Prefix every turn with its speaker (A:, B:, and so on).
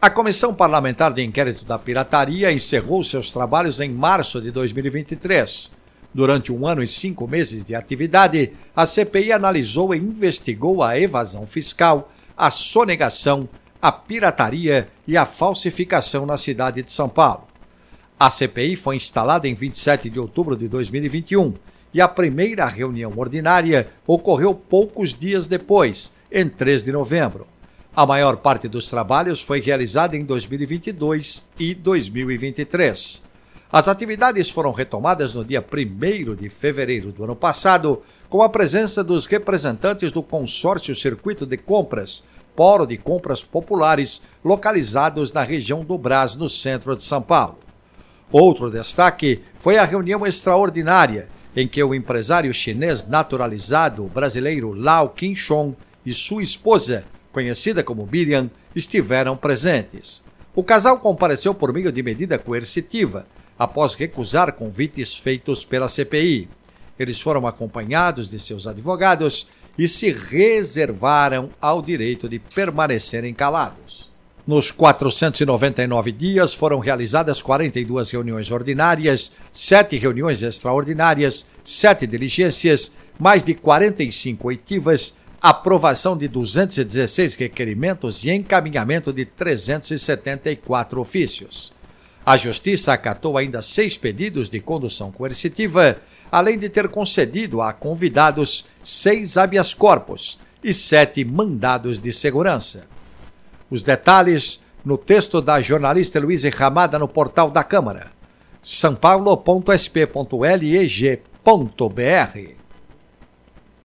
A: A Comissão Parlamentar de Inquérito da Pirataria encerrou seus trabalhos em março de 2023. Durante um ano e cinco meses de atividade, a CPI analisou e investigou a evasão fiscal, a sonegação, a pirataria e a falsificação na cidade de São Paulo. A CPI foi instalada em 27 de outubro de 2021 e a primeira reunião ordinária ocorreu poucos dias depois, em 3 de novembro. A maior parte dos trabalhos foi realizada em 2022 e 2023. As atividades foram retomadas no dia 1 de fevereiro do ano passado, com a presença dos representantes do Consórcio Circuito de Compras, Poro de Compras Populares, localizados na região do Brás, no centro de São Paulo. Outro destaque foi a reunião extraordinária em que o empresário chinês naturalizado brasileiro Lau Qinchong e sua esposa, conhecida como Miriam, estiveram presentes. O casal compareceu por meio de medida coercitiva, após recusar convites feitos pela CPI. Eles foram acompanhados de seus advogados e se reservaram ao direito de permanecerem calados. Nos 499 dias foram realizadas 42 reuniões ordinárias, 7 reuniões extraordinárias, 7 diligências, mais de 45 oitivas, aprovação de 216 requerimentos e encaminhamento de 374 ofícios. A Justiça acatou ainda seis pedidos de condução coercitiva, além de ter concedido a convidados seis habeas corpus e sete mandados de segurança. Os detalhes no texto da jornalista Luísa Ramada no portal da Câmara, sãopaulo.sp.leg.br.